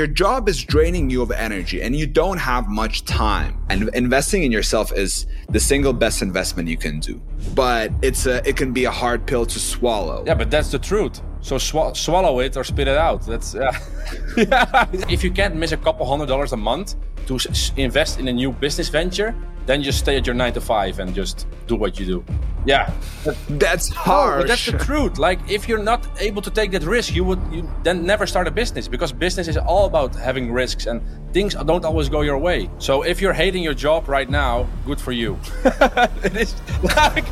your job is draining you of energy and you don't have much time. And investing in yourself is the single best investment you can do. But it's a, it can be a hard pill to swallow. Yeah, but that's the truth. So sw- swallow it or spit it out. That's yeah. yeah. If you can't miss a couple hundred dollars a month to s- invest in a new business venture, then just stay at your nine to five and just do what you do. Yeah, That's harsh. but that's the truth. Like if you're not able to take that risk, you would you then never start a business because business is all about having risks and things don't always go your way. So if you're hating your job right now, good for you. it is like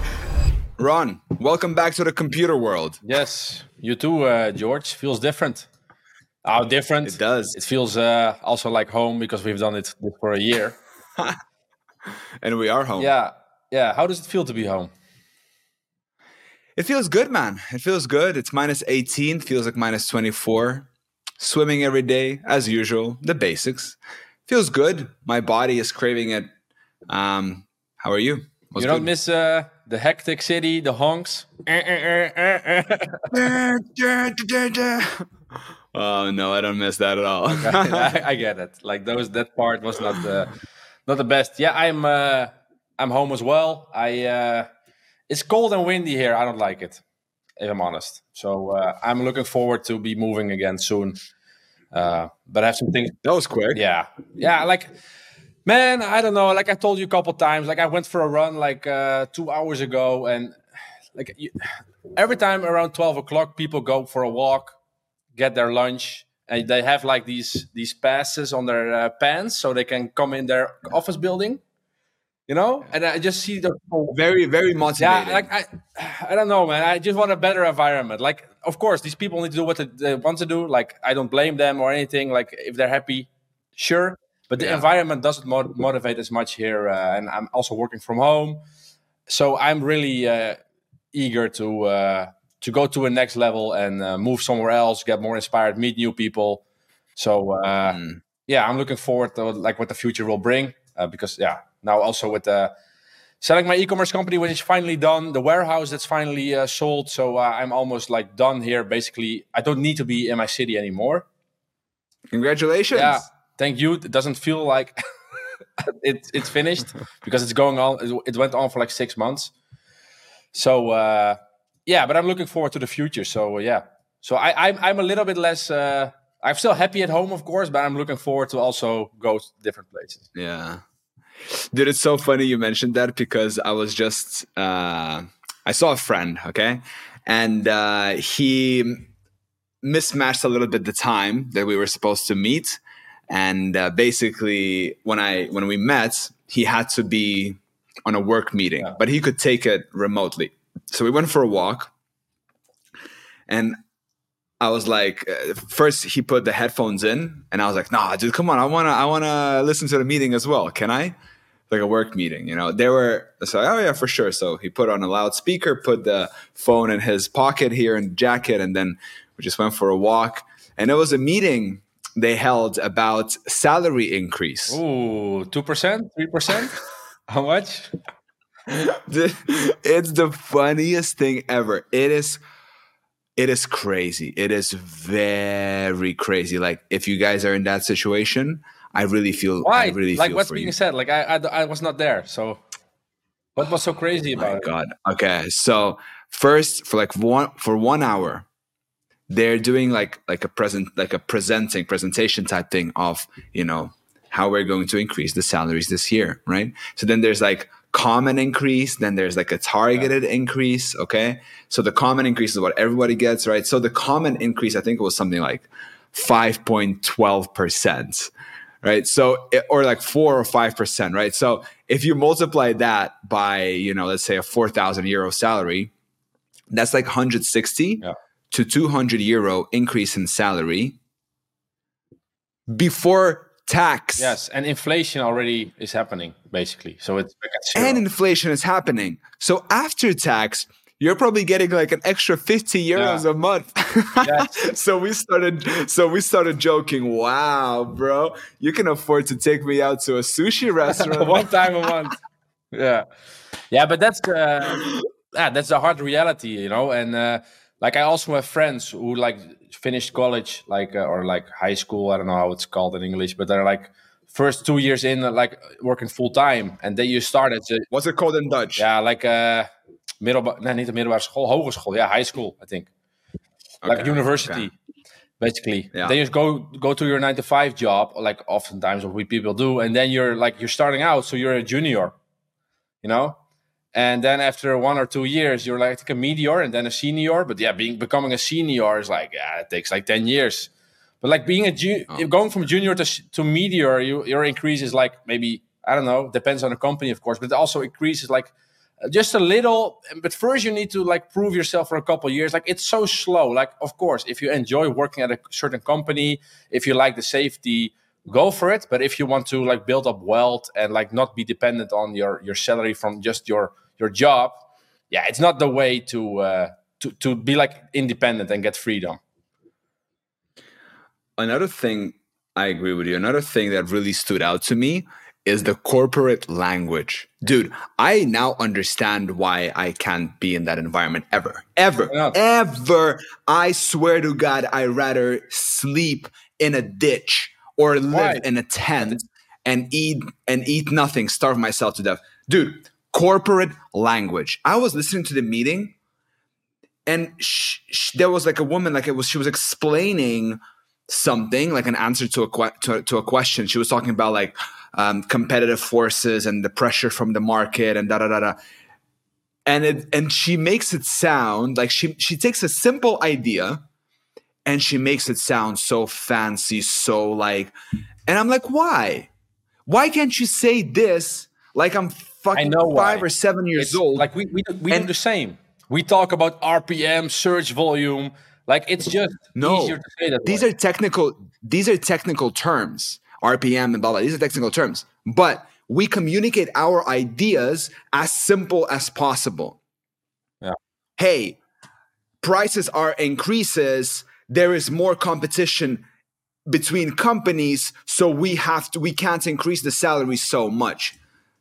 Ron, welcome back to the computer world. yes, you too, uh, George. Feels different. How different? It does. It feels uh, also like home because we've done it for a year. And we are home. yeah, yeah. How does it feel to be home? It feels good, man. It feels good. It's minus 18, feels like minus 24. Swimming every day, as usual, the basics. Feels good. My body is craving it. Um, how are you? What's you don't good? miss uh, the hectic city, the honks. oh no, I don't miss that at all. I, I get it. Like those, that part was not the not the best. Yeah, I'm uh, I'm home as well. I uh, it's cold and windy here. I don't like it, if I'm honest. So uh, I'm looking forward to be moving again soon. Uh, but I have some things. that was quick. Yeah, yeah. Like, man, I don't know. Like I told you a couple times. Like I went for a run like uh, two hours ago, and like you, every time around twelve o'clock, people go for a walk, get their lunch, and they have like these these passes on their uh, pants so they can come in their office building. You know, and I just see the Very, very motivating. yeah, like I, I don't know, man. I just want a better environment. Like, of course, these people need to do what they, they want to do. Like, I don't blame them or anything. Like, if they're happy, sure. But the Yeah. environment doesn't mo- motivate as much here, uh, and I'm also working from home, so I'm really uh, eager to uh, to go to a next level and uh, move somewhere else, get more inspired, meet new people. So uh, Mm. yeah, I'm looking forward to like what the future will bring. Uh, because yeah, now also with the selling my e-commerce company, which is finally done, the warehouse that's finally uh, sold. So uh, I'm almost like done here. Basically, I don't need to be in my city anymore. Congratulations. Yeah, thank you. It doesn't feel like it, it's finished because it's going on. It, went on for like six months. So uh, yeah, but I'm looking forward to the future. So yeah, so I, I'm I'm a little bit less. Uh, I'm still happy at home, of course, but I'm looking forward to also go to different places. Yeah. Dude, it's so funny you mentioned that because I was just uh I saw a friend, okay? And uh he mismatched a little bit the time that we were supposed to meet. And uh, basically when I when we met, he had to be on a work meeting, Yeah. but he could take it remotely. So we went for a walk. And I was like, uh, first he put the headphones in, and I was like, nah, dude, come on, I wanna, I wanna listen to the meeting as well. Can I? Like a work meeting, you know. They were so, oh yeah, for sure. So he put on a loudspeaker, put the phone in his pocket here in the jacket, and then we just went for a walk. And it was a meeting they held about salary increase. Ooh, two percent, three percent. How much? it's the funniest thing ever. It is it is crazy. It is very crazy. Like if you guys are in that situation, I really feel Why? I really like feel what's being you. said? Like I, I, I was not there. So what was so crazy Oh My about it? God. Okay. So first for like one for one hour, they're doing like like a present like a presenting presentation type thing of you know how we're going to increase the salaries this year, right? So then there's like common increase, then there's like a targeted increase. Okay. So the common increase is what everybody gets, right? So the common increase, I think it was something like 5.12%, right? So, it- or like four or 5%, right? So if you multiply that by, you know, let's say a 4,000 euro salary, that's like 160 Yeah. To 200 euro increase in salary before tax. Yes, and inflation already is happening basically. So it's back at zero. and inflation is happening. So after tax, you're probably getting like an extra 50 euros Yeah. a month. Yes. so we started so we started joking, wow, bro, you can afford to take me out to a sushi restaurant. one time a month. Yeah, yeah, but that's uh, yeah, that's the hard reality, you know. And uh, like I also have friends who like finished college, like uh, or like high school. I don't know how it's called in English, but they're like first two years in, uh, like working full time, and then you start at the, What's it called in Dutch? yeah, like uh, middelbare, nee, niet de middelbare school, hogeschool, yeah, high school, I think, like university, okay. basically. Yeah. Then you go go to your nine to five job, like oftentimes what we people do, and then you're like you're starting out, so you're a junior, you know. And then after one or two years, you're like a medior and then a senior. But yeah, being becoming a senior is like yeah, it takes like ten years. But like being a ju- Oh. going from junior to to medior, you, your increase is like maybe I don't know, depends on the company of course, but it also increases like uh, just a little. But first, you need to like prove yourself for a couple years. Like it's so slow. Like of course, if you enjoy working at a certain company, if you like the safety, go for it. But if you want to like build up wealth and like not be dependent on your your salary from just your your job, yeah, it's not the way to uh, to to be like independent and get freedom. Another thing I agree with you. Another thing that really stood out to me is the corporate language. Dude, I now understand why I can't be in that environment ever. Ever. Not? Ever. I swear to God, I rather sleep in a ditch or live in a tent and eat and eat nothing, starve myself to death. Dude, corporate language. I was listening to the meeting and sh- sh- there was like a woman like it was she was explaining something like an answer to a que- to, to a question she was talking about like um, competitive forces and the pressure from the market and da da da da and it and she makes it sound like she she takes a simple idea and she makes it sound so fancy so like and i'm like why why can't you say this like i'm fucking know why. five or seven years It's old Like we we, do- we do the same. We talk about RPM, search volume. Like it's just No. easier to say that. these way. are technical these are technical terms rpm and blah blah these are technical terms but we communicate our ideas as simple as possible Yeah. hey prices are increases there is more competition between companies so we have to we can't increase the salary so much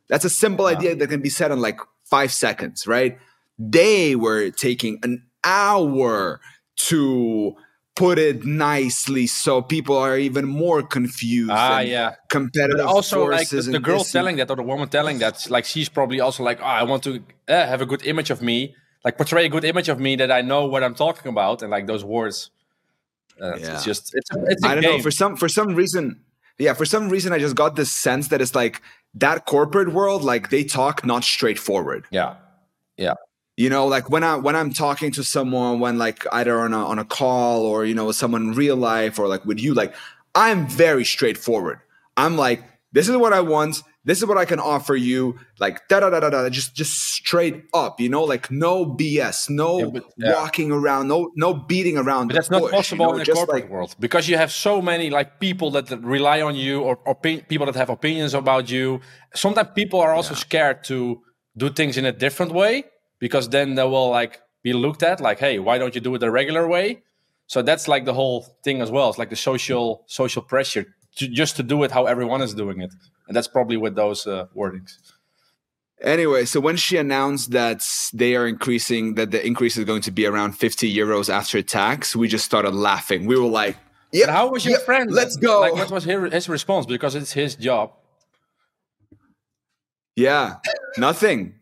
that's a simple idea that can be said in like five seconds right they were taking an hour to put it nicely so people are even more confused Ah, yeah. competitive But also, like the, the girl telling that or the woman telling that, like she's probably also like, oh, I want to uh, have a good image of me, like portray a good image of me that I know what I'm talking about, and like those words. Uh, Yeah. It's just it's a, it's a I don't game. know for some for some reason yeah for some reason I just got this sense that it's like that corporate world like they talk not straightforward. Yeah, yeah, you know like when i when i'm talking to someone when like either on a, on a call or you know with someone in real life or like with you like i'm very straightforward. I'm like this is what i want this is what i can offer you like da da da da da just just straight up you know like no bs no Yeah, but- yeah. walking around no no beating around but that's not bush, you possible know, in the corporate like world because you have so many like people that rely on you or, or people that have opinions about you. Sometimes people are also scared to do things in a different way because then they will like be looked at like, hey, why don't you do it the regular way? So that's like the whole thing as well. It's like the social social pressure to, just to do it how everyone is doing it, and that's probably with those uh, wordings. Anyway, so when she announced that they are increasing, that the increase is going to be around 50 euros after tax, we just started laughing. We were like, yeah, how was your friend? Let's go. Like, what was his, his response? Because it's his job. yeah, nothing.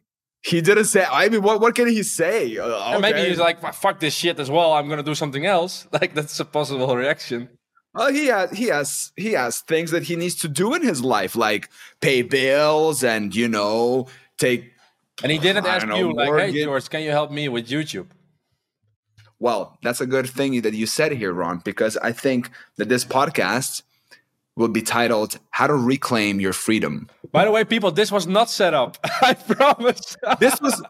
He didn't say, I mean, what, what can he say? Uh, And maybe he's like, "Fuck- fuck this shit as well. I'm gonna do something else. Like that's a possible reaction. Well, he has, he has, he has things that he needs to do in his life, like pay bills and, you know, take And he didn't ask know, you like, "Hey George, can you help me with YouTube?" Well, that's a good thing that you said here, Ron, because I think that this podcast will be titled How to Reclaim Your Freedom. By the way, people, this was not set up. I promise. This was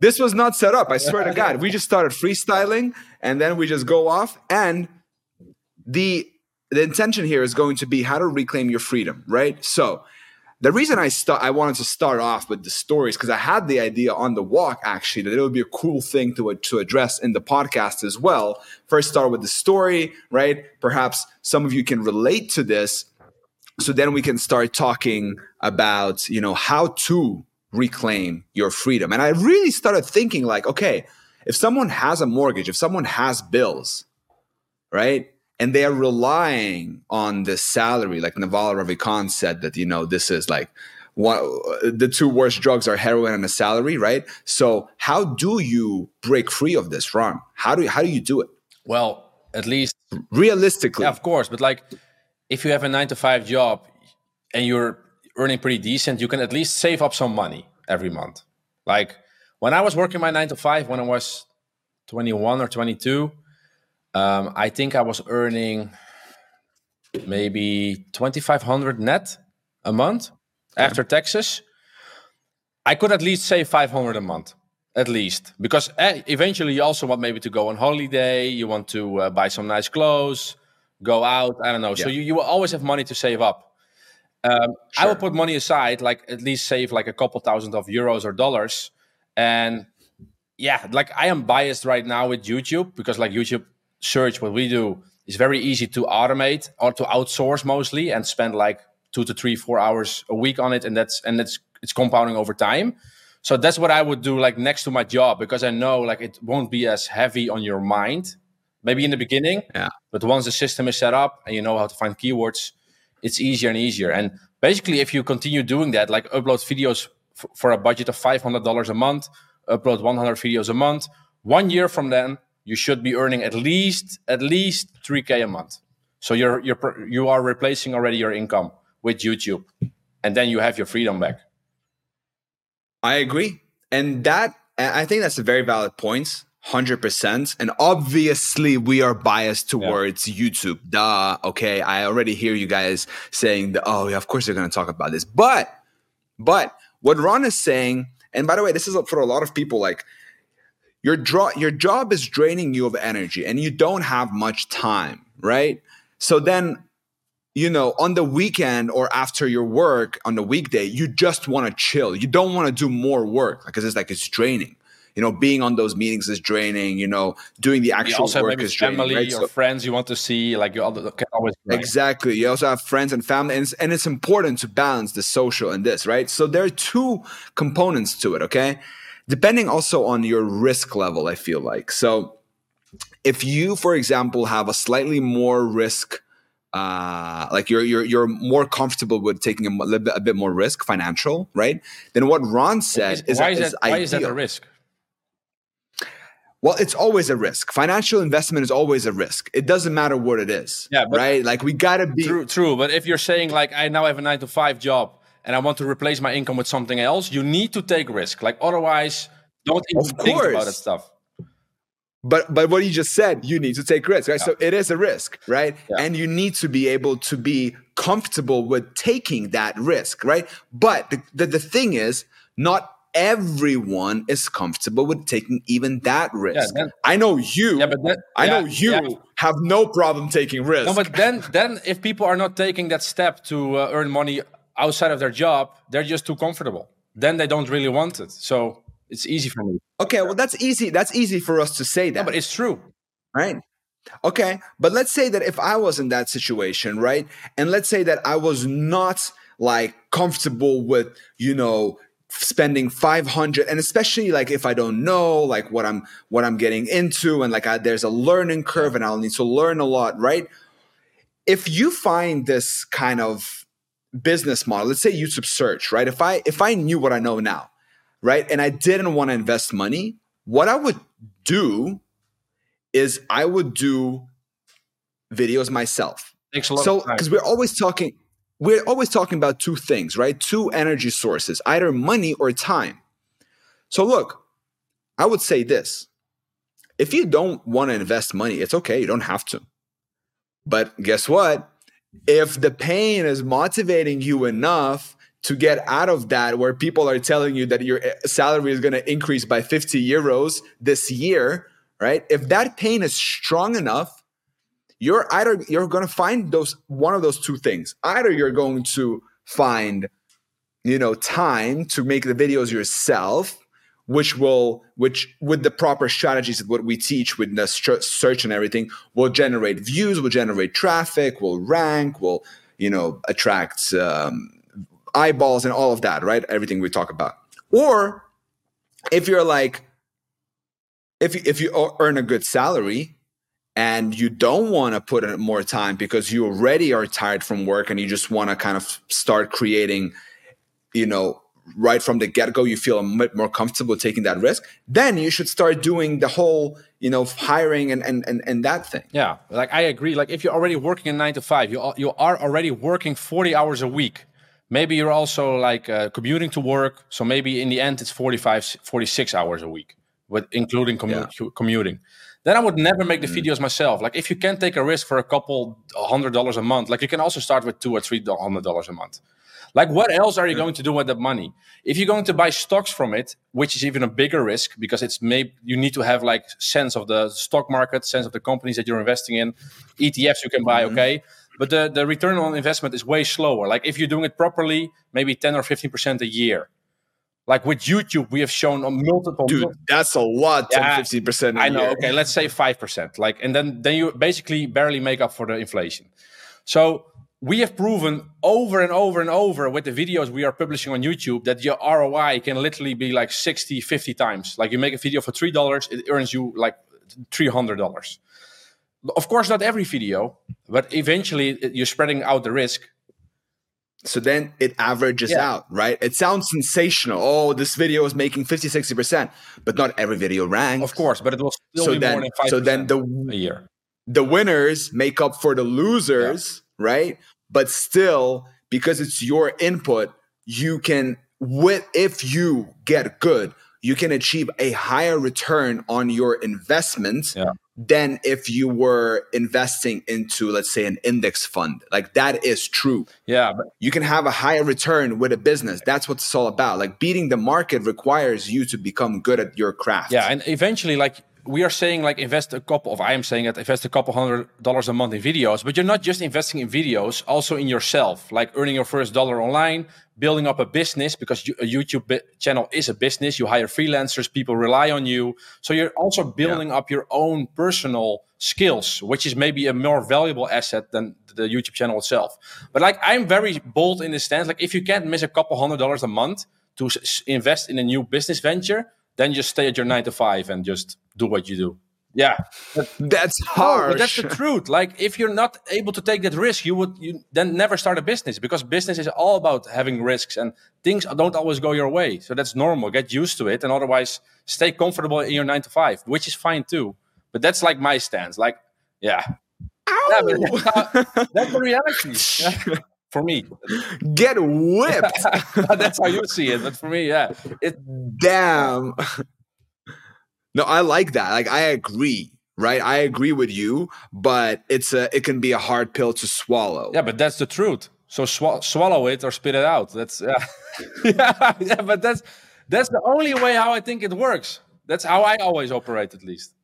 this was not set up, I swear to God. We just started freestyling and then we just go off and the the intention here is going to be how to reclaim your freedom, right? So, the reason I start I wanted to start off with the stories because I had the idea on the walk actually that it would be a cool thing to uh, to address in the podcast as well. First start with the story, right? Perhaps some of you can relate to this. So then we can start talking about, you know, how to reclaim your freedom. And I really started thinking like, okay, if someone has a mortgage, if someone has bills, right? And they are relying on the salary, like Naval Ravikant said that, you know, this is like one, the two worst drugs are heroin and a salary, right? So how do you break free of this, Ron? How do you, how do you do it? Well, at least realistically, yeah, of course. But like, if you have a nine to five job and you're earning pretty decent, you can at least save up some money every month. Like when I was working my nine to five, when I was 21 or 22, um, I think I was earning maybe 2,500 net a month after taxes. I could at least save 500 a month, at least, because eh, eventually you also want maybe to go on holiday, you want to uh, buy some nice clothes, go out. I don't know. Yeah. So you, you will always have money to save up. Um, sure. I will put money aside, like at least save like a couple thousand of euros or dollars. And yeah, like I am biased right now with YouTube because like YouTube search, what we do is very easy to automate or to outsource mostly and spend like two to three, four hours a week on it. And that's, and it's, it's compounding over time. So that's what I would do like next to my job because I know like it won't be as heavy on your mind. Maybe in the beginning, yeah. But once the system is set up and you know how to find keywords, it's easier and easier. And basically, if you continue doing that, like upload videos f- for a budget of $500 a month, upload 100 videos a month, one year from then, you should be earning at least at least 3k a month. So you're you're you are replacing already your income with YouTube, and then you have your freedom back. I agree, and that I think that's a very valid point. 100%. And obviously, we are biased towards yeah. YouTube. Duh. Okay. I already hear you guys saying, that, oh, yeah, of course they're going to talk about this. But, but what Ron is saying, and by the way, this is for a lot of people like, your, draw, your job is draining you of energy and you don't have much time, right? So then, you know, on the weekend or after your work on the weekday, you just want to chill. You don't want to do more work because it's like it's draining you know, being on those meetings is draining. You know, doing the actual you also work is draining. Family right? or so, friends you want to see, like you can always exactly. You also have friends and family, and it's, and it's important to balance the social and this, right? So there are two components to it. Okay, depending also on your risk level, I feel like so. If you, for example, have a slightly more risk uh, like you're you're you're more comfortable with taking a, little bit, a bit more risk, financial, right? Then what Ron said is, why is, that, why is that a risk? Well, it's always a risk. Financial investment is always a risk. It doesn't matter what it is. Yeah, right. Like we gotta be true. True, but if you're saying like I now have a nine to five job and I want to replace my income with something else, you need to take risk. Like otherwise, don't even of think about that stuff. But but what you just said, you need to take risk, right? Yeah. So it is a risk, right? Yeah. And you need to be able to be comfortable with taking that risk, right? But the, the, the thing is, not everyone is comfortable with taking even that risk. Yeah, then, I know you. Yeah, but then, I yeah, know you yeah. have no problem taking risk. No, but then, then if people are not taking that step to uh, earn money outside of their job, they're just too comfortable. Then they don't really want it. So it's easy for me. Okay, well that's easy. That's easy for us to say that. No, but it's true, right? Okay, but let's say that if I was in that situation, right, and let's say that I was not like comfortable with you know spending 500 and especially like if i don't know like what i'm what i'm getting into and like I, there's a learning curve and i'll need to learn a lot right if you find this kind of business model let's say youtube search right if i if i knew what i know now right and i didn't want to invest money what i would do is i would do videos myself Thanks a lot so because we're always talking we're always talking about two things, right? Two energy sources, either money or time. So, look, I would say this if you don't want to invest money, it's okay, you don't have to. But guess what? If the pain is motivating you enough to get out of that, where people are telling you that your eh, salary is going to increase by 50 euros this year, right? If that pain is strong enough, you're either you're going to find those one of those two things either you're going to find you know time to make the videos yourself which will which with the proper strategies of what we teach with the search and everything will generate views will generate traffic will rank will you know attract um, eyeballs and all of that right? Everything we talk about. Or if you're like if you, if you earn a good salary and you don't want to put in more time because you already are tired from work and you just want to kind of start creating, you know, right from the get go, you feel a bit more comfortable taking that risk, then you should start doing the whole, you know, hiring and and and, and that thing. Yeah, like I agree. Like if you're already working in nine to five, you are, you are already working forty hours a week. Maybe you're also like uh, commuting to work, so maybe in the end it's 45, 46 hours a week, with including commu- yeah. commuting. Then I would never make the mm. videos myself. Like if you can take a risk for a couple hundred dollars a month, like you can also start with two or three hundred dollars a month. Like, what else are you going to do with that money? If you're going to buy stocks from it, which is even a bigger risk because it's maybe you need to have like sense of the stock market, sense of the companies that you're investing in. ETFs you can buy, mm-hmm. okay, but the the return on investment is way slower. Like if you're doing it properly, maybe ten or fifteen percent a year. Like with YouTube, we have shown on multiple. Dude, that's a lot. Yeah, fifteen percent. I know. Year. Okay, let's say five percent. Like, and then then you basically barely make up for the inflation. So we have proven over and over and over with the videos we are publishing on YouTube that your ROI can literally be like 60, 50 times. Like you make a video for $3, it earns you like $300. Of course, not every video, but eventually uh, you're spreading out the risk. So then it averages yeah. out, right? It sounds sensational. Oh, this video is making 50, 60%, but not every video ranks. Of course, but it will still so be then, more than 5% so then the, a year. The winners make up for the losers. Yeah right? But still, because it's your input, you can with if you get good, you can achieve a higher return on your investment yeah. than if you were investing into, let's say, an index fund. Like that is true. Yeah. But- you can have a higher return with a business. That's what it's all about. Like beating the market requires you to become good at your craft. Yeah. And eventually, like we are saying like invest a couple of I am saying that invest a couple hundred dollars a month in videos, but you're not just investing in videos, also in yourself, like earning your first dollar online, building up a business because a YouTube channel is a business. You hire freelancers, people rely on you. So you're also building yeah. up your own personal skills, which is maybe a more valuable asset than the YouTube channel itself. But like I'm very bold in this stance, like if you can't miss a couple hundred dollars a month to invest in a new business venture, then just stay at your nine to five and just do what you do. Yeah, that's hard. but that's the truth. Like, if you're not able to take that risk, you would you then never start a business because business is all about having risks and things don't always go your way. So that's normal. Get used to it, and otherwise, stay comfortable in your nine to five, which is fine too. But that's like my stance. Like, yeah, yeah that's, how, that's the reality. for me. Get whipped. That's how you see it. But for me, yeah. It damn. No, I like that. Like I agree. Right, I agree with you, but it's a it can be a hard pill to swallow. Yeah, but that's the truth. So sw- swallow it or spit it out. That's yeah. yeah, yeah, but that's that's the only way how I think it works. That's how I always operate, at least.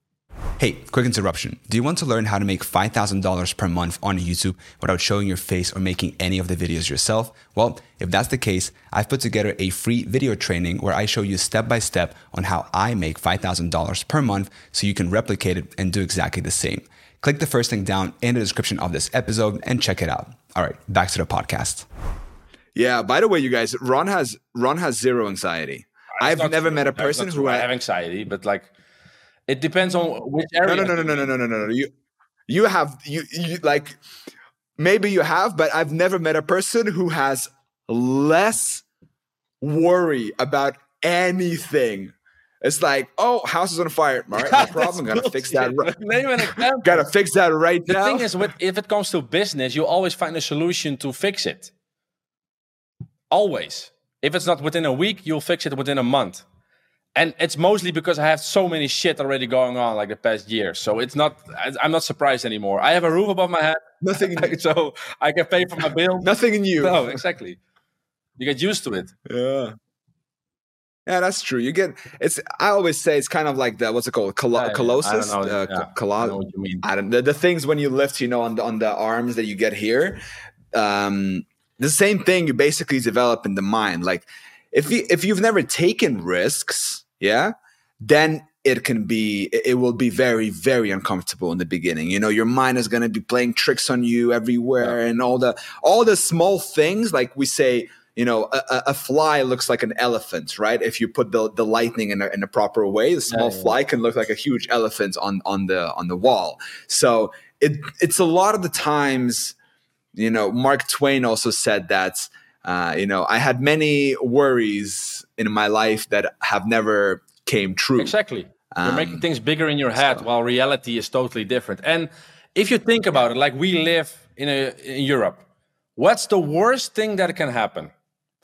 Hey, quick interruption. Do you want to learn how to make $5,000 per month on YouTube without showing your face or making any of the videos yourself? Well, if that's the case, I've put together a free video training where I show you step by step on how I make $5,000 per month so you can replicate it and do exactly the same. Click the first link down in the description of this episode and check it out. All right, back to the podcast. Yeah, by the way, you guys, Ron has Ron has zero anxiety. I've never true. met a person who I have anxiety, but like it depends on mm. which area. No, no, no, no, no, no, no, no, no. You, you have you, you like maybe you have, but I've never met a person who has less worry about anything. It's like, oh, house is on fire. All right, no problem. Gotta fix that. Right. Gotta fix that right the now. The thing is, with, if it comes to business, you always find a solution to fix it. Always. If it's not within a week, you'll fix it within a month and it's mostly because I have so many shit already going on like the past year. So it's not I'm not surprised anymore. I have a roof above my head. Nothing so I can pay for my bill. Nothing in you. No, exactly. You get used to it. Yeah. Yeah, that's true. You get it's. I always say it's kind of like the what's it called, Col- yeah, colossus. I don't know. Uh, yeah, col- I know what you mean. I don't the, the things when you lift, you know, on the on the arms that you get here. Um, the same thing you basically develop in the mind. Like if you if you've never taken risks, yeah, then it can be it will be very very uncomfortable in the beginning you know your mind is going to be playing tricks on you everywhere yeah. and all the all the small things like we say you know a, a fly looks like an elephant right if you put the, the lightning in a, in a proper way the small Yeah, yeah. fly can look like a huge elephant on on the on the wall so it it's a lot of the times you know mark twain also said that uh, you know i had many worries in my life that have never came true Exactly. You're Um, making things bigger in your head while reality is totally different. And if you think about it, like we live in a in Europe, what's the worst thing that can happen?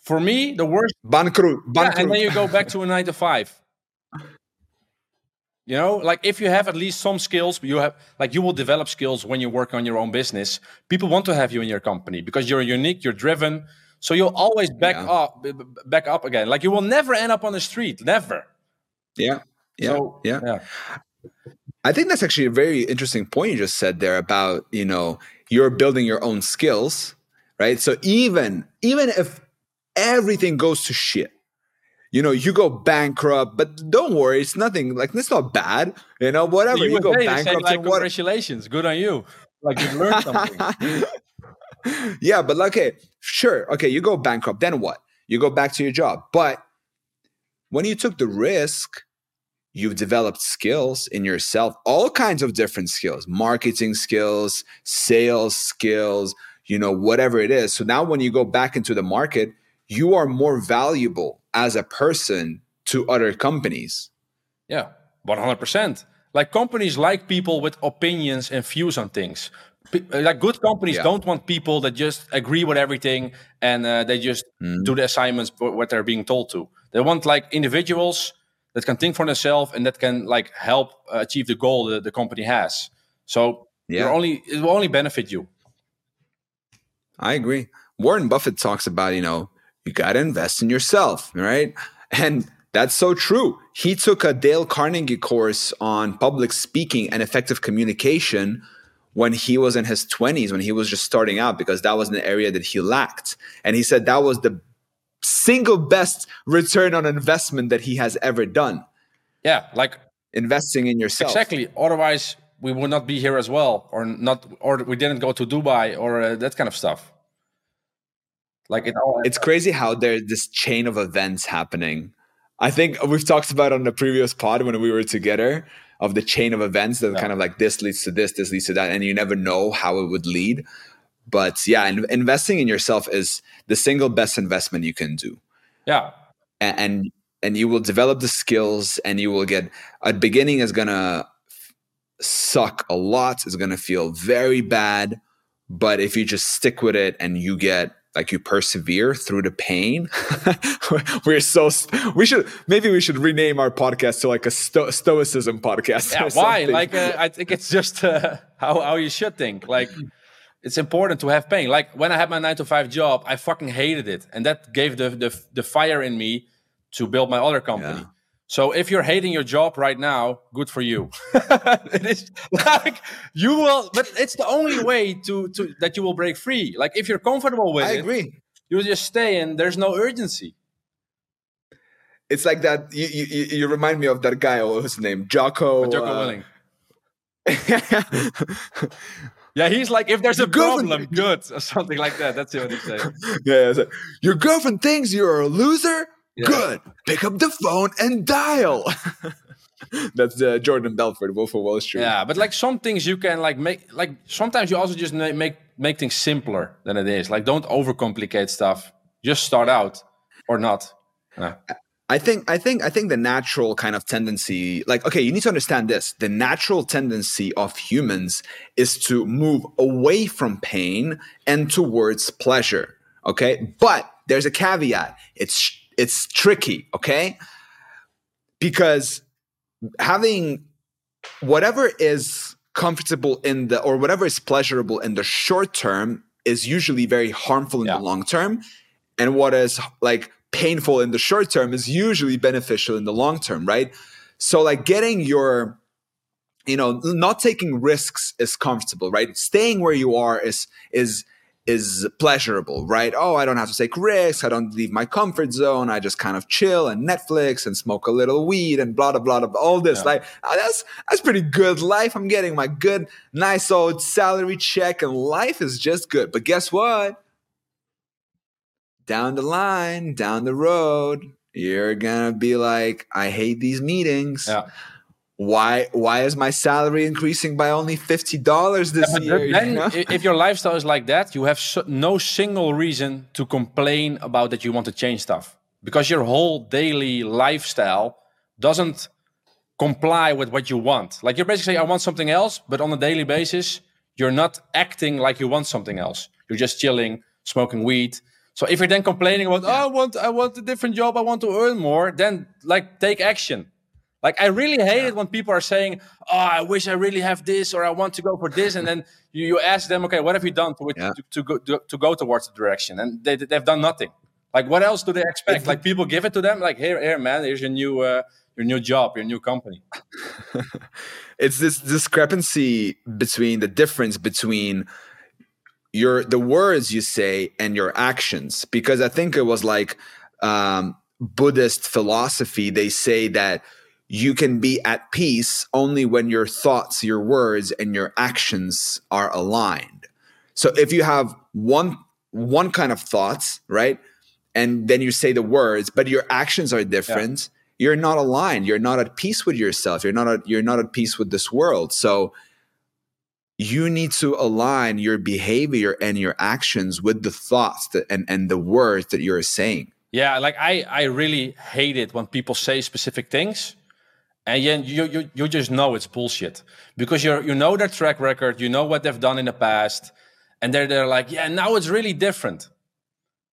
For me, the worst bankrupt Yeah, bankrupt and then you go back to a nine to five. You know, like if you have at least some skills, you have like you will develop skills when you work on your own business. People want to have you in your company because you're unique, you're driven. So you'll always back Yeah. up, back up again. Like you will never end up on the street, never. yeah yeah So, yeah yeah, I think that's actually a very interesting point you just said there about, you know, you're building your own skills, right? So even even if everything goes to shit, you know, you go bankrupt, but don't worry, it's nothing like it's not bad. You know, whatever. You, would go bankrupt like and what congratulations, good on you. Like you learned something. yeah, but like, okay, sure. Okay, you go bankrupt, then what? You go back to your job. But when you took the risk, you've developed skills in yourself, all kinds of different skills, marketing skills, sales skills, you know, whatever it is. So now when you go back into the market, you are more valuable as a person to other companies. Yeah, one hundred percent. Like companies like people with opinions and views on things. Pe- Like good companies Yeah. don't want people that just agree with everything and uh, they just Mm. do the assignments what they're being told to. They want like individuals that can think for themselves and that can like help uh, achieve the goal that the company has. So Yeah. you're only it will only benefit you. I agree. Warren Buffett talks about, you know, you got to invest in yourself, right? And that's so true. He took a Dale Carnegie course on public speaking and effective communication when he was in his 20s, when he was just starting out, because that was an area that he lacked. And he said that was the single best return on investment that he has ever done, Yeah, like investing in yourself. exactly. Otherwise, we would not be here as well, or not, or we didn't go to Dubai, or uh, that kind of stuff. Like it all. it's crazy how there's this chain of events happening. I think we've talked about on the previous pod when we were together of the chain of events that Yeah. kind of like this leads to this, this leads to that, and you never know how it would lead. But yeah, in, investing in yourself is the single best investment you can do, yeah, and and, and you will develop the skills, and you will get. A beginning is gonna suck a lot. It's gonna feel very bad, but if you just stick with it and you get like you persevere through the pain we're so we should maybe we should rename our podcast to like a sto- stoicism podcast yeah. or Why? something. Like uh, I think it's just uh, how how you should think. Like it's important to have pain. Like when I had my nine to five job, I fucking hated it, and that gave the the, the fire in me to build my other company. Yeah. So if you're hating your job right now, good for you. it is like you will, but it's the only way to to that you will break free. Like if you're comfortable with i it, agree you just stay, and there's no urgency. it's like that you, you you- you remind me of that guy what was his name jocko But Jocko uh, Willink. Yeah, he's like, if there's a Your girlfriend- problem, good, or something like that. That's what he said. yeah like, your girlfriend thinks you're a loser Yeah. good pick up the phone and dial that's uh, jordan belfort wolf of wall street Yeah, but like some things you can like make like sometimes you also just make make things simpler than it is. Like don't overcomplicate stuff. Just start out or not. Yeah. I think I think I think the natural kind of tendency like okay you need to understand this the natural tendency of humans is to move away from pain and towards pleasure okay but there's a caveat it's it's tricky okay? Because having whatever is comfortable in the or whatever is pleasurable in the short term is usually very harmful in Yeah. the long term. And what is like painful in the short term is usually beneficial in the long term right? So like getting your you know not taking risks is comfortable right? Staying where you are is is is pleasurable right? Oh i don't have to take risks. I don't leave my comfort zone. I just kind of chill and netflix and smoke a little weed and blah blah blah, blah all this Yeah. like oh, uh, that's that's pretty good life. I'm getting my good nice old salary check and life is just good. But guess what? Down the line, down the road, you're gonna be like, I hate these meetings. Yeah. Why why is my salary increasing by only fifty dollars this But year? you know? if your lifestyle is like that, you have no single reason to complain about that you want to change stuff because your whole daily lifestyle doesn't comply with what you want. Like you're basically I want something else, but on a daily basis, you're not acting like you want something else. You're just chilling, smoking weed. So if you're then complaining about, oh, I want, I want a different job, I want to earn more, then like take action. Like I really hate it when people are saying, "Oh, I wish I really have this," or "I want to go for this," and then you, you ask them, "Okay, what have you done to Yeah. to, to go to, to go towards the direction?" And they they've done nothing. Like what else do they expect? like people give it to them, like here, here, man, here's your new uh, your new job, your new company. it's this discrepancy between the difference between your the words you say and your actions because i think it was like um buddhist philosophy they say that you can be at peace only when your thoughts your words and your actions are aligned. So if you have one one kind of thoughts right and then you say the words but your actions are different you're not aligned. You're not at peace with yourself. You're not at, you're not at peace with this world. So you need to align your behavior and your actions with the thoughts that, and and the words that you're saying. Yeah, like I I really hate it when people say specific things, and you you you just know it's bullshit because you you know their track record, you know what they've done in the past, and they're they're like, yeah, now it's really different.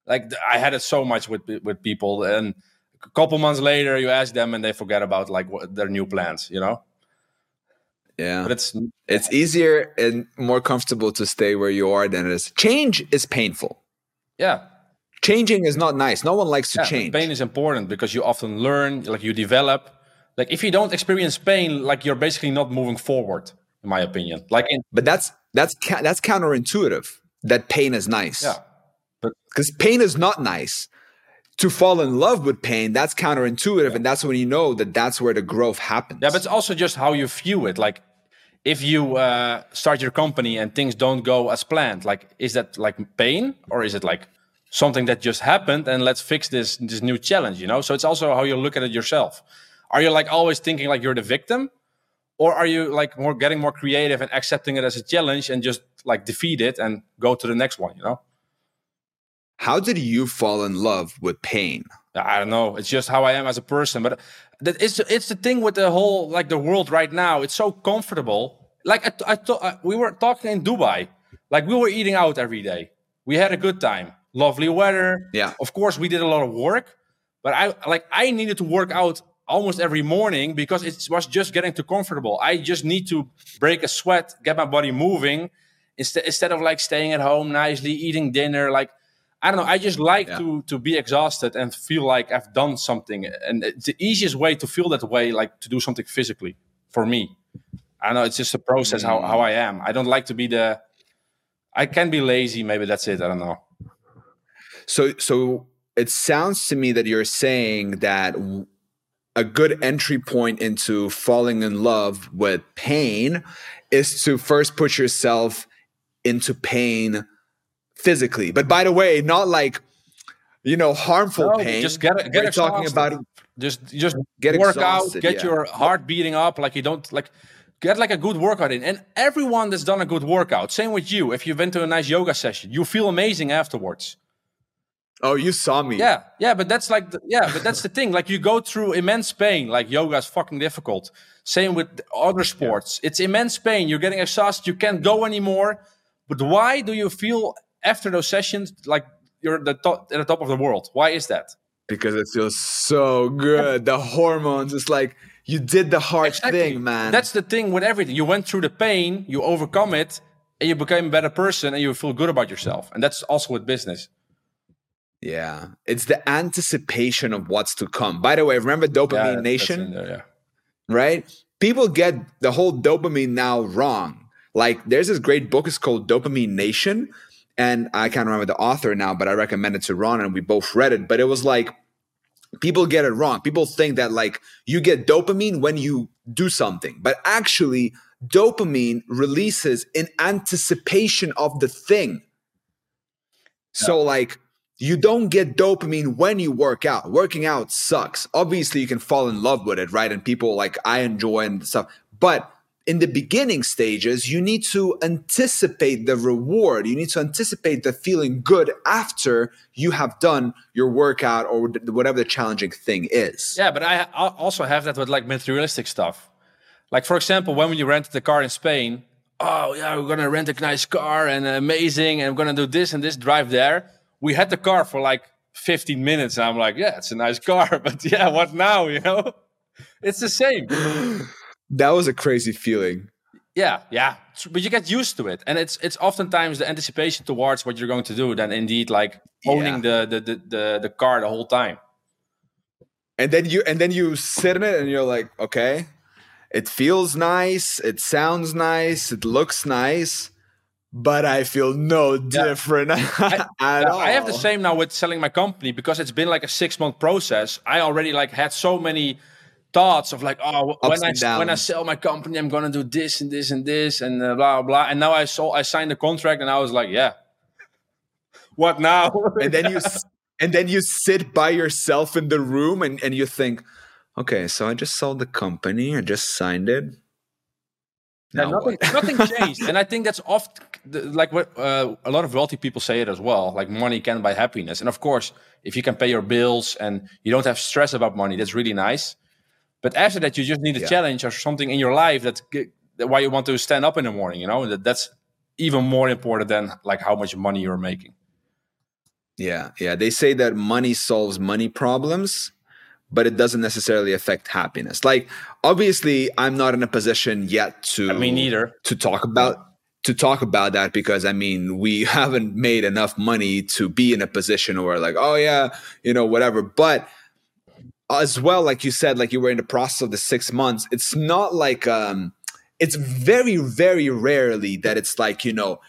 Like I had it so much with with people, and a couple months later, you ask them, and they forget about like what, their new plans, you know. yeah But it's it's easier and more comfortable to stay where you are than it is change is painful yeah, changing is not nice no one likes to yeah. change Pain is important because you often learn, like you develop. Like if you don't experience pain, like you're basically not moving forward, in my opinion. Like in but that's that's that's counterintuitive that pain is nice yeah. but because pain is not nice to fall in love with pain that's counterintuitive and that's when you know that that's where the growth happens Yeah, but it's also just how you view it. Like, if you uh, start your company and things don't go as planned, like, is that like pain or is it like something that just happened and let's fix this this new challenge? You know. So it's also how you look at it yourself. Are you like always thinking like you're the victim, or are you like more getting more creative and accepting it as a challenge and just like defeat it and go to the next one? You know. how did you fall in love with pain I don't know. It's just how I am as a person. But that it's it's the thing with the whole like the world right now. It's so comfortable. Like I, I, I uh, we were talking in Dubai. Like we were eating out every day. We had a good time. Lovely weather. Yeah. Of course, we did a lot of work. But I like I needed to work out almost every morning because it was just getting too comfortable. I just need to break a sweat, get my body moving, instead instead of like staying at home nicely, eating dinner. Like I don't know. I just like Yeah. to to be exhausted and feel like I've done something. And it's the easiest way to feel that way, like to do something physically for me. I don't know it's just a process how, how mm. I am. I don't like to be the I can be lazy, maybe that's it. I don't know. So, so it sounds to me that you're saying that a good entry point into falling in love with pain is to first put yourself into pain physically. But by the way, not like you know harmful No, pain. just get it- get We're talking about Just just Get work out, get yeah. your heart beating up like you don't like get like a good workout in. And everyone that's done a good workout, same with you. If you've been to a nice yoga session, you feel amazing afterwards. Oh, you saw me. Yeah, yeah, but that's like, the, yeah, but that's the thing. Like you go through immense pain. Like yoga is fucking difficult. Same with other sports. It's immense pain. You're getting exhausted. You can't go anymore. But why do you feel after those sessions like you're the top, at the top of the world? Why is that? because it feels so good. The hormones. It's like you did the hard Exactly. thing, man. That's the thing with everything. You went through the pain, you overcome it, and you became a better person, and you feel good about yourself. And that's also with business. Yeah. It's the anticipation of what's to come. By the way, remember Dopamine Yeah, Nation? there, yeah. right? People get the whole dopamine now wrong. Like there's this great book, it's called Dopamine Nation. And I can't remember the author now, but I recommend it to Ron and we both read it. But it was like people get it wrong. People think that like you get dopamine when you do something, but actually dopamine releases in anticipation of the thing. So like you don't get dopamine when you work out. Working out sucks. Obviously, you can fall in love with it, right? And people like I enjoy and stuff. But in the beginning stages, you need to anticipate the reward. You need to anticipate the feeling good after you have done your workout or whatever the challenging thing is. Yeah, but I also have that with like materialistic stuff. Like, for example, when we rented the car in Spain, oh, yeah, we're going to rent a nice car and amazing, and we're going to do this and this, drive there. We had the car for like 15 minutes. And I'm like, yeah, it's a nice car. But yeah, what now? You know, it's the same. that was a crazy feeling. Yeah, yeah, but you get used to it, and it's it's oftentimes the anticipation towards what you're going to do than indeed like owning yeah. the, the the the car the whole time. And then you and then you sit in it, and you're like, okay, it feels nice, it sounds nice, it looks nice, but I feel no different yeah. at I, all. I have the same now with selling my company because it's been like a six month process. I already like had so many thoughts of like, oh, Ups when I downs. when I sell my company, I'm gonna do this and this and this and uh, blah blah. And now I saw I signed the contract, and I was like, yeah, what now? and then you and then you sit by yourself in the room, and and you think, okay, so I just sold the company, I just signed it. Now nothing, nothing changed, and I think that's often like what uh, a lot of wealthy people say it as well. Like money can buy happiness, and of course, if you can pay your bills and you don't have stress about money, that's really nice. But after that, you just need a yeah. challenge or something in your life that, that why you want to stand up in the morning. You know that that's even more important than like how much money you're making. Yeah, yeah. They say that money solves money problems, but it doesn't necessarily affect happiness. Like, obviously, I'm not in a position yet to me neither to talk about to talk about that because I mean we haven't made enough money to be in a position where like, oh yeah, you know, whatever. But as well, like you said, like you were in the process of the six months, it's not like um it's very, very rarely that it's like, you know,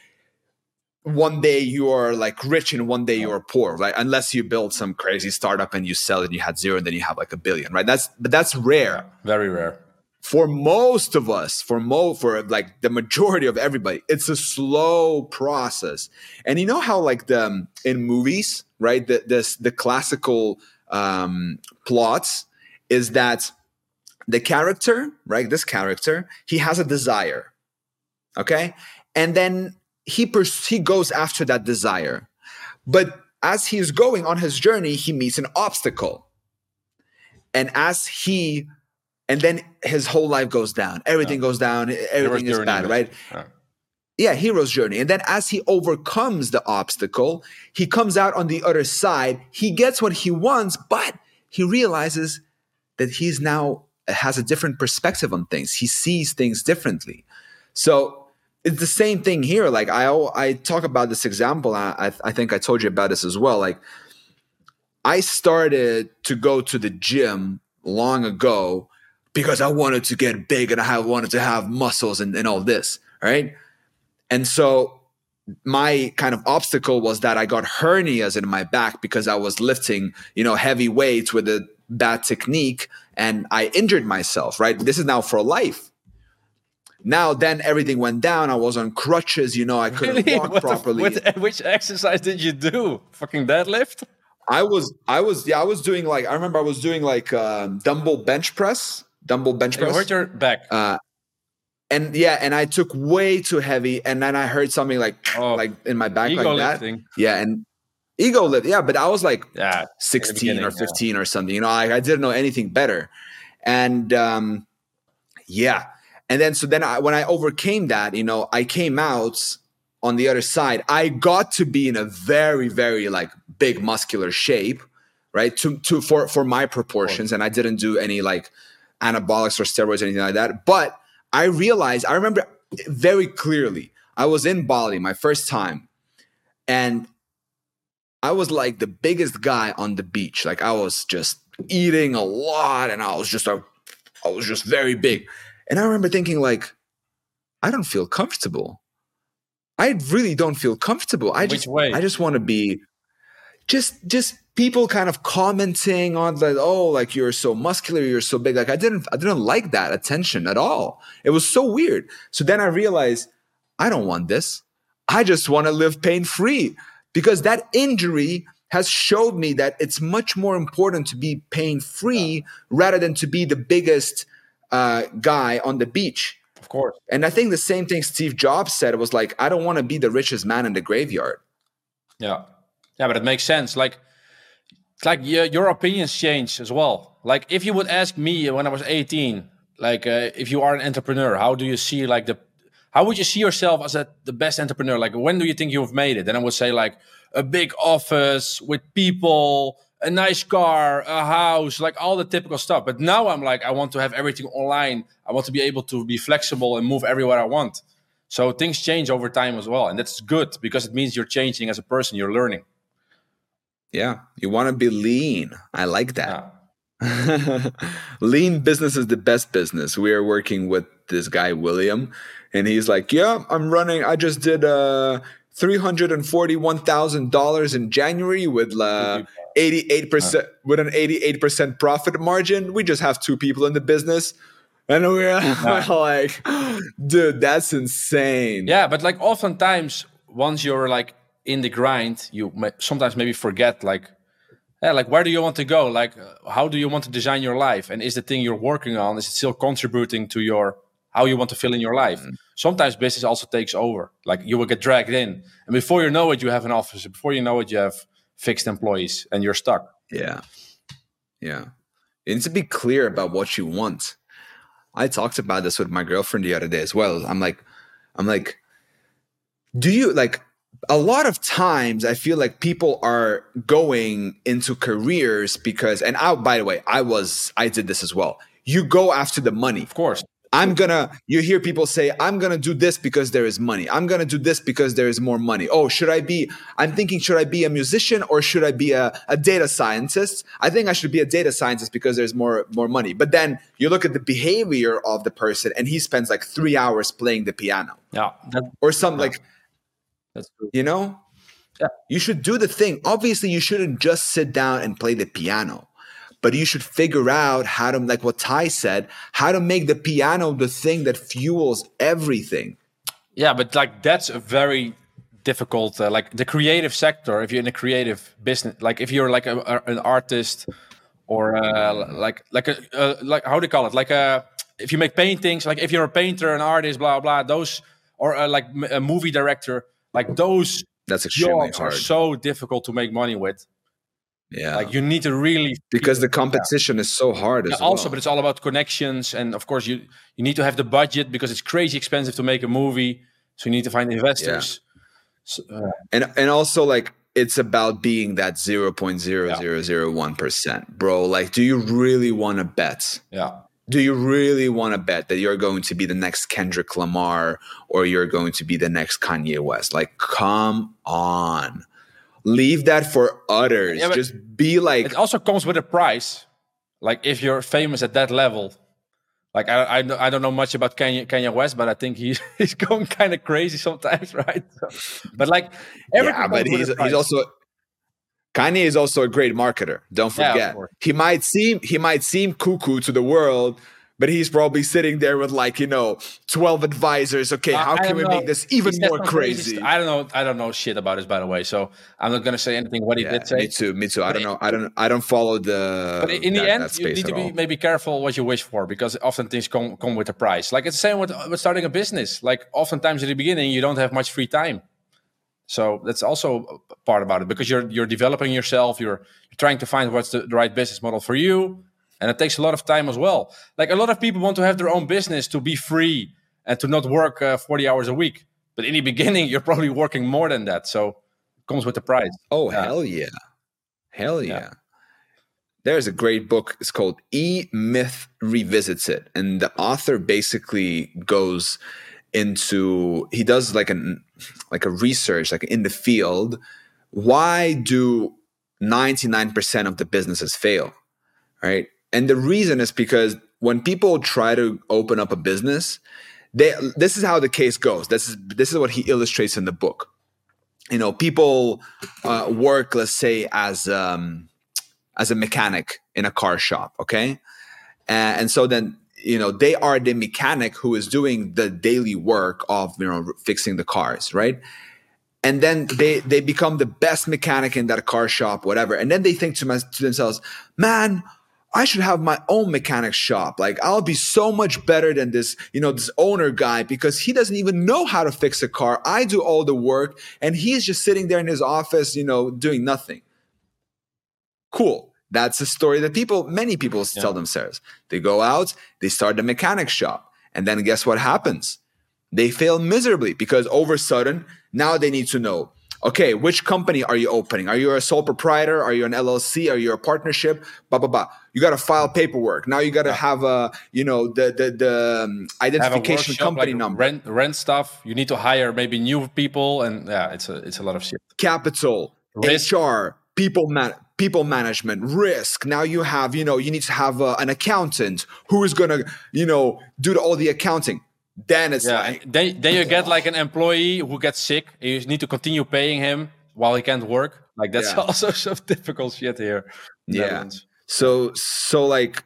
one day you are like rich and one day you are poor, right? Unless you build some crazy startup and you sell it and you had zero and then you have like a billion, right? That's but that's rare. Very rare. For most of us, for mo for like the majority of everybody, it's a slow process. And you know how like the um, in movies, right? The this the classical um, plots is that the character, right? This character, he has a desire, okay, and then he pers- he goes after that desire, but as he's going on his journey, he meets an obstacle, and as he and then his whole life goes down. Everything yeah. goes down. Everything is bad, right? Yeah yeah, hero's journey. And then as he overcomes the obstacle, he comes out on the other side. He gets what he wants, but he realizes that he's now has a different perspective on things. He sees things differently. So it's the same thing here. Like I, I talk about this example. I, I think I told you about this as well. Like I started to go to the gym long ago because I wanted to get big and I wanted to have muscles and, and all this. Right and so my kind of obstacle was that I got hernias in my back because I was lifting, you know, heavy weights with a bad technique and I injured myself, right? This is now for life. Now then everything went down. I was on crutches, you know, I couldn't really? walk what properly. The, what, which exercise did you do? Fucking deadlift? I was I was yeah, I was doing like I remember I was doing like um, dumbbell bench press, dumbbell bench press. You hurt your back. Uh, and yeah, and I took way too heavy, and then I heard something like oh, like in my back like lifting. that. Yeah, and ego lift. Yeah, but I was like yeah, 16 or 15 yeah. or something. You know, I, I didn't know anything better, and um, yeah, and then so then I, when I overcame that, you know, I came out on the other side. I got to be in a very very like big muscular shape, right? To to for for my proportions, and I didn't do any like anabolics or steroids or anything like that, but I realized, I remember very clearly, I was in Bali my first time, and I was like the biggest guy on the beach. Like I was just eating a lot, and I was just a, I was just very big. And I remember thinking, like, I don't feel comfortable. I really don't feel comfortable. I just, I just want to be, just, just people kind of commenting on like oh like you're so muscular you're so big. Like i didn't i didn't like that attention at all. It was so weird. So then i realized i don't want this. I just want to live pain free because that injury has showed me that it's much more important to be pain free rather than to be the biggest uh, guy on the beach. Of course. And I think the same thing Steve Jobs said was like, I don't want to be the richest man in the graveyard. Yeah. Yeah, but it makes sense. Like, it's like your, your opinions change as well. Like, if you would ask me when I was 18, like, uh, if you are an entrepreneur, how do you see like the, how would you see yourself as a, the best entrepreneur? Like, when do you think you've made it? Then I would say like a big office with people, a nice car, a house, like all the typical stuff. But now I'm like, I want to have everything online. I want to be able to be flexible and move everywhere I want. So things change over time as well. And that's good because it means you're changing as a person, you're learning. Yeah. You want to be lean. I like that. Yeah. lean business is the best business. We are working with this guy, William, and he's like, Yeah, I'm running. I just did uh $341,000 in January with uh, 88% with an 88% profit margin. We just have two people in the business. And we're like, dude, that's insane. Yeah, but like oftentimes once you're like in the grind, you may, sometimes maybe forget like yeah, like where do you want to go? Like uh, how do you want to design your life? And is the thing you're working on is it still contributing to your how you want to fill in your life? Mm sometimes business also takes over. Like you will get dragged in, and before you know it, you have an office. Before you know it, you have fixed employees, and you're stuck. Yeah, yeah. You need to be clear about what you want. I talked about this with my girlfriend the other day as well. I'm like, I'm like, do you like? A lot of times, I feel like people are going into careers because, and I, by the way, I was, I did this as well. You go after the money, of course I'm gonna, you hear people say, I'm gonna do this because there is money. I'm gonna do this because there is more money. Oh, should I be, I'm thinking, should I be a musician or should I be a, a data scientist? I think I should be a data scientist because there's more, more money. But then you look at the behavior of the person and he spends like three hours playing the piano. Yeah. That, or something yeah. like, that's true. you know? Yeah. You should do the thing. Obviously, you shouldn't just sit down and play the piano but you should figure out how to like what ty said how to make the piano the thing that fuels everything. Yeah but like that's a very difficult uh, like the creative sector if you're in a creative business like if you're like a, a, an artist or uh, like like a uh, like how do you call it? Like a uh, if you make paintings like if you're a painter an artist blah blah those or uh, like a movie director like those that's extremely hard. are so difficult to make money with yeah. Like you need to really because the competition is so hard yeah, also, well. but it's all about connections and of course you you need to have the budget because it's crazy expensive to make a movie. So you need to find investors. Yeah. So, uh, and and also like it's about being that 0.0001%, yeah. bro. Like do you really want to bet? Yeah. Do you really want to bet that you're going to be the next Kendrick Lamar or you're going to be the next Kanye West? Like come on leave that for others. Yeah, Just be like. It also comes with a price. Like if you're famous at that level, like I I, I don't know much about Kanye, Kanye West, but I think he's he's going kind of crazy sometimes, right? So, but like yeah, but he's he's also Kanye is also a great marketer. Don't forget, yeah, he might seem he might seem cuckoo to the world, but he's probably sitting there with like you know 12 advisors. Okay how can we know. make this even more crazy? i don't know i don't know shit about this by the way so i'm not going to say anything what he yeah, did say. me too me too. But i don't it, know i don't i don't follow the but in that, the end you need to be maybe careful what you wish for because often things come come with a price. Like it's the same with, with starting a business. Like oftentimes at the beginning you don't have much free time. So that's also part about it because you're you're developing yourself you're, you're trying to find what's the, the right business model for you and it takes a lot of time as well. Like a lot of people want to have their own business to be free and to not work uh, 40 hours a week. But in the beginning, you're probably working more than that. So it comes with the price. Oh, yeah. hell yeah. Hell yeah. yeah. There's a great book. It's called E Myth Revisited. And the author basically goes into he does like a like a research like in the field why do 99% of the businesses fail right and the reason is because when people try to open up a business, they this is how the case goes. This is this is what he illustrates in the book. You know, people uh, work, let's say, as um, as a mechanic in a car shop, okay, and, and so then you know they are the mechanic who is doing the daily work of you know fixing the cars, right? and then they they become the best mechanic in that car shop, whatever. And then they think to, my, to themselves, man. I should have my own mechanic shop. Like I'll be so much better than this, you know, this owner guy because he doesn't even know how to fix a car. I do all the work and he's just sitting there in his office, you know, doing nothing. Cool. That's a story that people, many people yeah. tell themselves. They go out, they start the mechanic shop, and then guess what happens? They fail miserably because over a sudden, now they need to know okay, which company are you opening? Are you a sole proprietor? Are you an LLC? Are you a partnership? Blah blah blah. You got to file paperwork. Now you got to yeah. have a you know the the the um, identification company like number. Rent rent stuff. You need to hire maybe new people, and yeah, it's a it's a lot of shit. Capital, Risk. HR, people man people management risk now you have you know you need to have uh, an accountant who is going to you know do all the accounting then it's yeah, like then, then you get like an employee who gets sick you need to continue paying him while he can't work like that's yeah. also some difficult shit here yeah so so like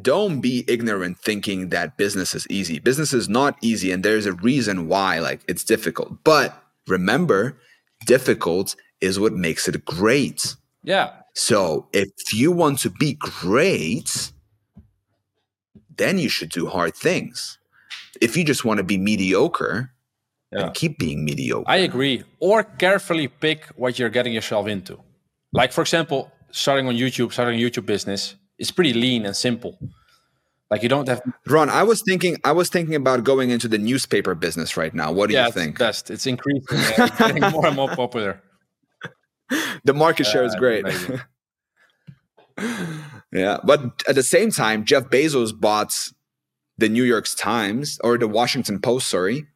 don't be ignorant thinking that business is easy business is not easy and there's a reason why like it's difficult but remember difficult is what makes it great. Yeah. So if you want to be great, then you should do hard things. If you just want to be mediocre, yeah. keep being mediocre. I agree. Or carefully pick what you're getting yourself into. Like for example, starting on YouTube, starting a YouTube business is pretty lean and simple. Like you don't have Ron, I was thinking I was thinking about going into the newspaper business right now. What do yeah, you think? It's best. It's increasing. it's getting more and more popular. the market share is great. yeah, but at the same time, Jeff Bezos bought the New York Times or the Washington Post. Sorry.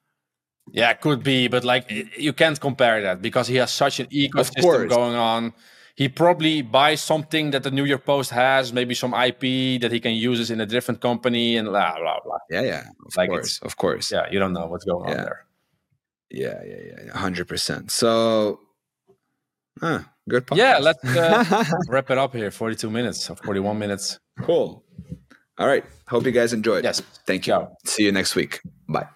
Yeah, could be, but like you can't compare that because he has such an ecosystem going on. He probably buys something that the New York Post has, maybe some IP that he can use in a different company, and blah blah blah. Yeah, yeah, of like course, of course. Yeah, you don't know what's going yeah. on there. Yeah, yeah, yeah, hundred percent. So Ah, good podcast. Yeah, let's uh, wrap it up here. 42 minutes or 41 minutes. Cool. All right. Hope you guys enjoyed. Yes. Thank you. Ciao. See you next week. Bye.